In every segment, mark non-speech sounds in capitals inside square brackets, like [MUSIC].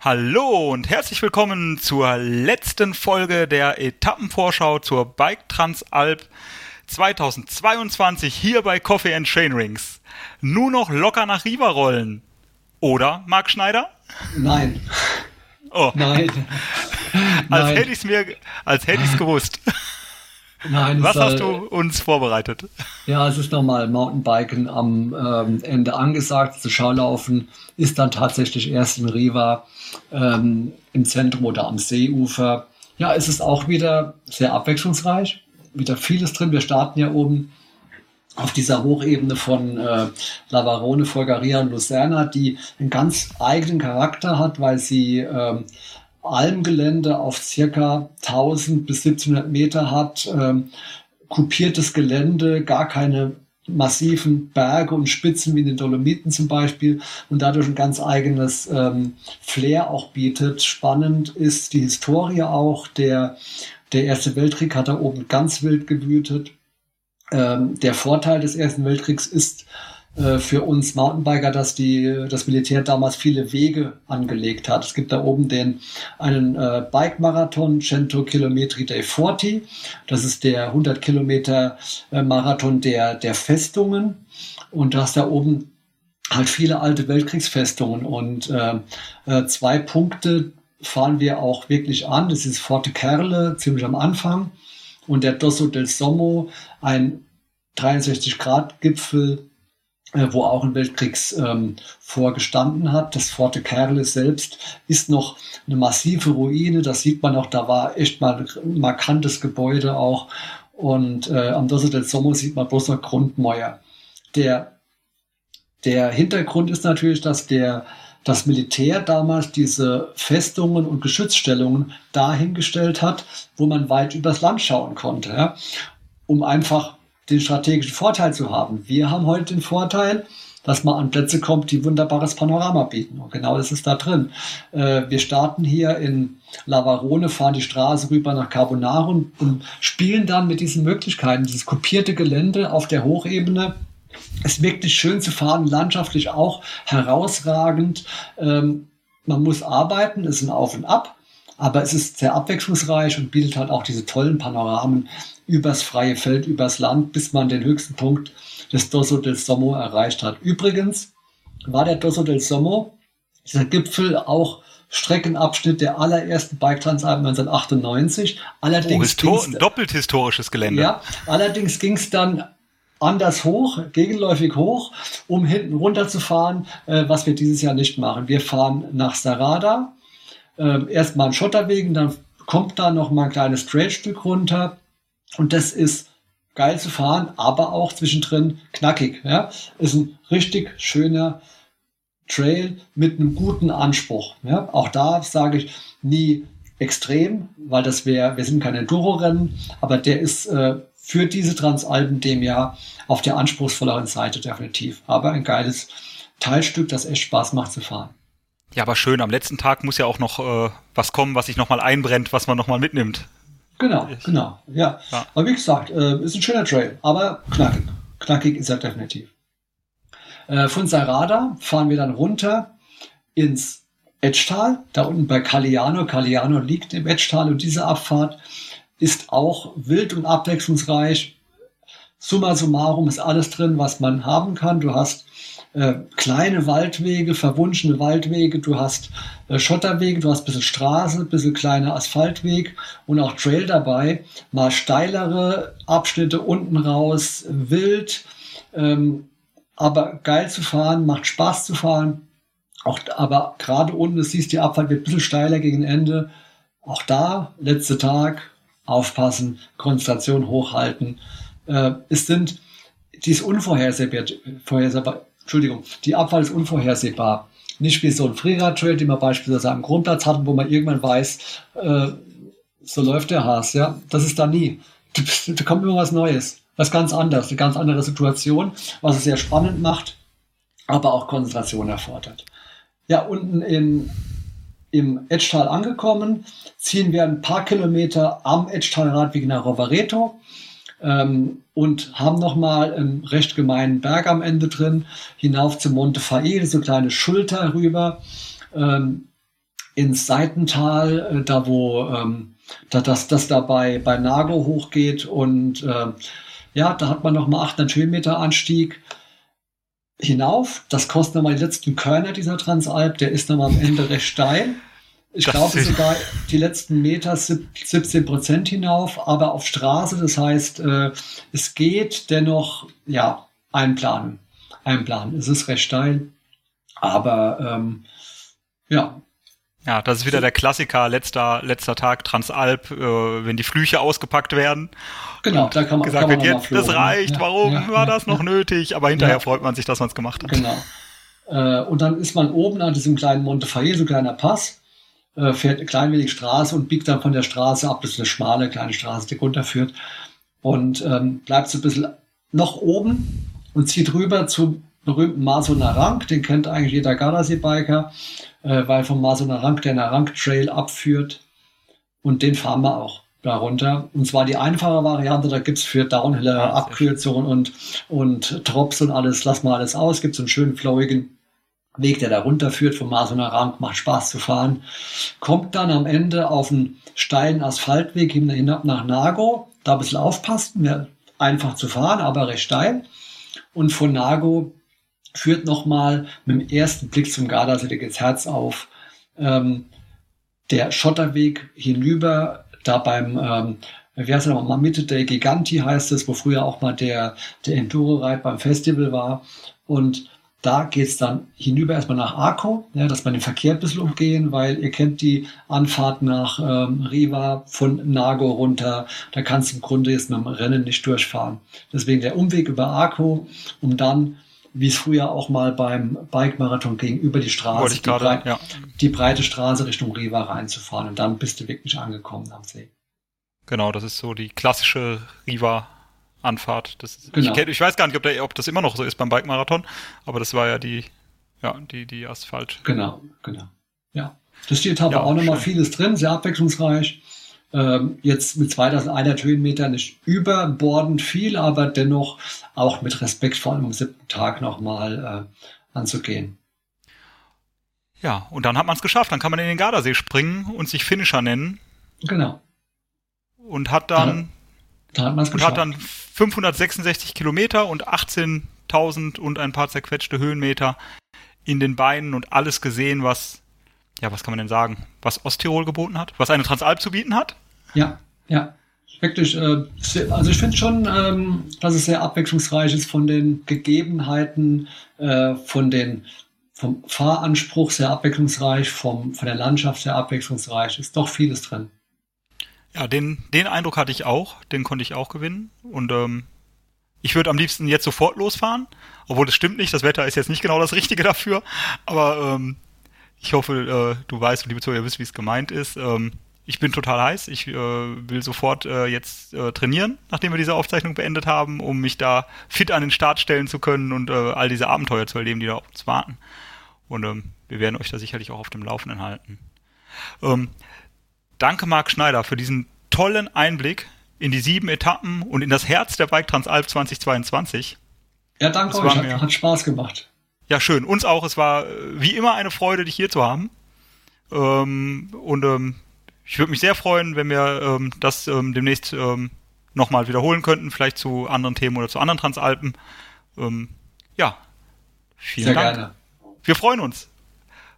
Hallo und herzlich willkommen zur letzten Folge der Etappenvorschau zur Bike Transalp 2022 hier bei Coffee and Chain Rings. Nur noch locker nach Riva rollen. Oder, Marc Schneider? Nein. Oh. Nein. als Nein. hätte ich es mir, als hätte ich es gewusst. Nein, Was es hast du uns vorbereitet? Ja, es ist nochmal Mountainbiken am ähm, Ende angesagt. Zu Schaulaufen ist dann tatsächlich erst in Riva ähm, im Zentrum oder am Seeufer. Ja, es ist auch wieder sehr abwechslungsreich. Wieder vieles drin. Wir starten ja oben auf dieser Hochebene von äh, Lavarone, Folgaria und Lucerna, die einen ganz eigenen Charakter hat, weil sie ähm, Almgelände auf circa 1000 bis 1700 Meter hat, ähm, kupiertes Gelände, gar keine massiven Berge und Spitzen wie in den Dolomiten zum Beispiel und dadurch ein ganz eigenes ähm, Flair auch bietet. Spannend ist die Historie auch. Der, der Erste Weltkrieg hat da oben ganz wild gewütet. Ähm, der Vorteil des Ersten Weltkriegs ist für uns Mountainbiker, dass die, das Militär damals viele Wege angelegt hat. Es gibt da oben den, einen äh, Bike-Marathon, 100 Kilometri dei Forti. Das ist der 100 Kilometer äh, Marathon der, der Festungen. Und du hast da oben halt viele alte Weltkriegsfestungen. Und äh, äh, zwei Punkte fahren wir auch wirklich an. Das ist Forte Kerle, ziemlich am Anfang. Und der Dosso del Sommo, ein 63-Grad-Gipfel, äh, wo auch ein Weltkriegs ähm, vorgestanden hat. Das Forte Kerle selbst ist noch eine massive Ruine. Das sieht man auch, da war echt mal ein markantes Gebäude auch. Und äh, am Dosso del Sommo sieht man bloß noch Grundmäuer. Der, der Hintergrund ist natürlich, dass der, das Militär damals diese Festungen und Geschützstellungen dahingestellt hat, wo man weit übers Land schauen konnte, ja, um einfach den strategischen Vorteil zu haben. Wir haben heute den Vorteil, dass man an Plätze kommt, die wunderbares Panorama bieten. Und genau das ist da drin. Äh, wir starten hier in Lavarone, fahren die Straße rüber nach Carbonaro und, und spielen dann mit diesen Möglichkeiten. Dieses kopierte Gelände auf der Hochebene ist wirklich schön zu fahren, landschaftlich auch herausragend. Ähm, man muss arbeiten, es ist ein Auf und Ab, aber es ist sehr abwechslungsreich und bietet halt auch diese tollen Panoramen übers freie Feld, übers Land, bis man den höchsten Punkt des Dosso del Sommo erreicht hat. Übrigens war der Dosso del Sommo, dieser Gipfel, auch Streckenabschnitt der allerersten Bike Transalp 1998. Oh, Allerdings histor ging's- doppelt historisches Gelände. ja, allerdings ging es dann anders hoch, gegenläufig hoch, um hinten runterzufahren, äh, was wir dieses Jahr nicht machen. Wir fahren nach Sarada, äh, erstmal einen Schotterwegen, dann kommt da noch mal ein kleines Trailstück runter und das ist geil zu fahren, aber auch zwischendrin knackig. Ja? Ist ein richtig schöner Trail mit einem guten Anspruch. Ja? Auch da sage ich nie extrem, weil das wäre, wir sind kein Enduro-Rennen, aber der ist äh, für diese Transalpen dem Jahr auf der anspruchsvolleren Seite definitiv. Aber ein geiles Teilstück, das echt Spaß macht zu fahren. Ja, aber schön. Am letzten Tag muss ja auch noch äh, was kommen, was sich nochmal einbrennt, was man nochmal mitnimmt. Genau, genau, ja. Ja. Aber wie gesagt, äh, ist ein schöner Trail, aber knackig. Knackig ist er definitiv. Äh, von Sarada fahren wir dann runter ins Etschtal, da unten bei Caliano. Caliano liegt im Etschtal und diese Abfahrt ist auch wild und abwechslungsreich. Summa summarum ist alles drin, was man haben kann. Du hast äh, kleine Waldwege, verwunschene Waldwege, du hast äh, Schotterwege, du hast ein bisschen Straße, ein bisschen kleiner Asphaltweg und auch Trail dabei. Mal steilere Abschnitte unten raus, wild, ähm, aber geil zu fahren, macht Spaß zu fahren. Auch, aber gerade unten, du siehst, die Abfahrt wird ein bisschen steiler gegen Ende. Auch da, letzter Tag, aufpassen, Konzentration hochhalten. Äh, es sind, die ist unvorhersehbar, vorhersehbar, Entschuldigung, die Abfahrt ist unvorhersehbar. Nicht wie so ein Freerad-Trail, den wir beispielsweise am Grundplatz hatten, wo man irgendwann weiß, äh, so läuft der Haas, ja. Das ist da nie. Da, [LAUGHS] da kommt immer was Neues. Was ganz anderes, eine ganz andere Situation, was es sehr spannend macht, aber auch Konzentration erfordert. Ja, unten in, im Etschtal angekommen, ziehen wir ein paar Kilometer am Etschtalradweg nach Rovereto ähm, und haben nochmal einen recht gemeinen Berg am Ende drin, hinauf zum Monte Fael, so kleine Schulter rüber. Ähm, ins Seitental, äh, da wo ähm, da, das, das da bei, bei Nago hochgeht und äh, ja, da hat man nochmal 800 Höhenmeter Anstieg hinauf. Das kostet nochmal die letzten Körner dieser Transalp. Der ist nochmal am Ende recht steil. Ich glaube sogar die letzten Meter 17 Prozent hinauf, aber auf Straße. Das heißt, äh, es geht dennoch, ja, einplanen. Einplanen. Es ist recht steil, aber ähm, ja, ja, das ist wieder der Klassiker, letzter, letzter Tag Transalp, äh, wenn die Flüche ausgepackt werden. Genau, da kann man gesagt kann wird, jetzt, das reicht, ja, warum ja, war ja, das noch nötig? Aber hinterher freut man sich, dass man es gemacht hat. Genau. Äh, und dann ist man oben an diesem kleinen Montefaye, so ein kleiner Pass, äh, fährt eine klein wenig Straße und biegt dann von der Straße ab. Das ist eine schmale kleine Straße, die runterführt. Und ähm, bleibt so ein bisschen noch oben und zieht rüber zum berühmten Maso Narang. Den kennt eigentlich jeder Gardasee-Biker äh, weil vom der Narang Trail abführt. Und den fahren wir auch darunter. Und zwar die einfache Variante, da gibt's für Downhiller Abkürzungen und, und Drops und alles, lass mal alles aus. Gibt so einen schönen flowigen Weg, der da runterführt vom Masonarang, macht Spaß zu fahren. Kommt dann am Ende auf einen steilen Asphaltweg hinab nach Nago. Da ein bisschen aufpassen, einfach zu fahren, aber recht steil. Und von Nago führt nochmal mit dem ersten Blick zum Gardasee das Herz auf. Ähm, der Schotterweg hinüber, da beim, ähm, wie heißt der nochmal, Mitte der Giganti heißt es, wo früher auch mal der, der Enduro-Ride beim Festival war. Und da geht's dann hinüber erstmal nach Arco, ja, dass man den Verkehr ein bisschen umgehen, weil ihr kennt die Anfahrt nach ähm, Riva von Nago runter. Da kannst du im Grunde jetzt mit dem Rennen nicht durchfahren. Deswegen der Umweg über Arco, um dann wie es früher auch mal beim Bike-Marathon ging, über die Straße, die, grade, breit, ja. die, breite Straße Richtung Riva reinzufahren und dann bist du wirklich angekommen am See. Genau, das ist so die klassische Riva-Anfahrt. Genau. Ich, ich, weiß gar nicht, ob, der, ob, das immer noch so ist beim Bike-Marathon, aber das war ja die, ja, die, die Asphalt. Genau, genau. Ja. Das steht aber ja, auch nochmal vieles drin, sehr abwechslungsreich. Ähm, jetzt mit 2100 Höhenmetern nicht überbordend viel, aber dennoch auch mit Respekt vor allem am siebten Tag nochmal äh, anzugehen. Ja, und dann hat man es geschafft. Dann kann man in den Gardasee springen und sich Finisher nennen. Genau. Und hat dann, da, hat, und hat dann 566 Kilometer und 18.000 und ein paar zerquetschte Höhenmeter in den Beinen und alles gesehen, was ja, was kann man denn sagen, was Osttirol geboten hat, was eine Transalp zu bieten hat? Ja, ja. Wirklich, äh, also ich finde schon, ähm, dass es sehr abwechslungsreich ist von den Gegebenheiten, äh, von den vom Fahranspruch sehr abwechslungsreich, vom, von der Landschaft sehr abwechslungsreich. Ist doch vieles drin. Ja, den, den Eindruck hatte ich auch, den konnte ich auch gewinnen. Und ähm, ich würde am liebsten jetzt sofort losfahren, obwohl das stimmt nicht, das Wetter ist jetzt nicht genau das Richtige dafür. Aber ähm, ich hoffe, äh, du weißt, liebe Zuhörer, ihr wisst, wie es gemeint ist. Ähm, ich bin total heiß. Ich äh, will sofort äh, jetzt äh, trainieren, nachdem wir diese Aufzeichnung beendet haben, um mich da fit an den Start stellen zu können und äh, all diese Abenteuer zu erleben, die da auf uns warten. Und ähm, wir werden euch da sicherlich auch auf dem Laufenden halten. Ähm, danke, Marc Schneider, für diesen tollen Einblick in die sieben Etappen und in das Herz der Bike Transalp 2022. Ja, danke euch. Hat, hat Spaß gemacht. Ja, schön. Uns auch. Es war äh, wie immer eine Freude, dich hier zu haben. Ähm, und ähm, ich würde mich sehr freuen, wenn wir ähm, das ähm, demnächst ähm, nochmal wiederholen könnten, vielleicht zu anderen Themen oder zu anderen Transalpen. Ähm, ja, vielen sehr Dank. Gerne. Wir freuen uns.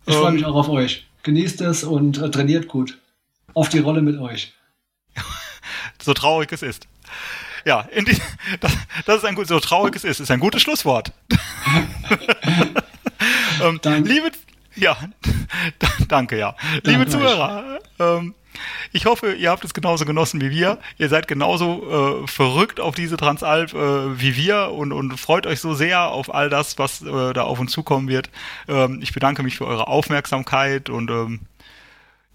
Ich freue mich ähm, auch auf euch. Genießt es und äh, trainiert gut. Auf die Rolle mit euch. so traurig es ist. Ja, die, das, das, ist ein gut, so traurig es ist, ist ein gutes Schlusswort. [LAUGHS] ähm, liebe, ja, [LAUGHS] danke, ja. Danke liebe Zuhörer, ähm, ich hoffe, ihr habt es genauso genossen wie wir. Ihr seid genauso äh, verrückt auf diese Transalp äh, wie wir und, und freut euch so sehr auf all das, was äh, da auf uns zukommen wird. Ähm, ich bedanke mich für eure Aufmerksamkeit und ähm,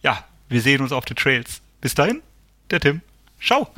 ja, wir sehen uns auf den Trails. Bis dahin, der Tim. Ciao.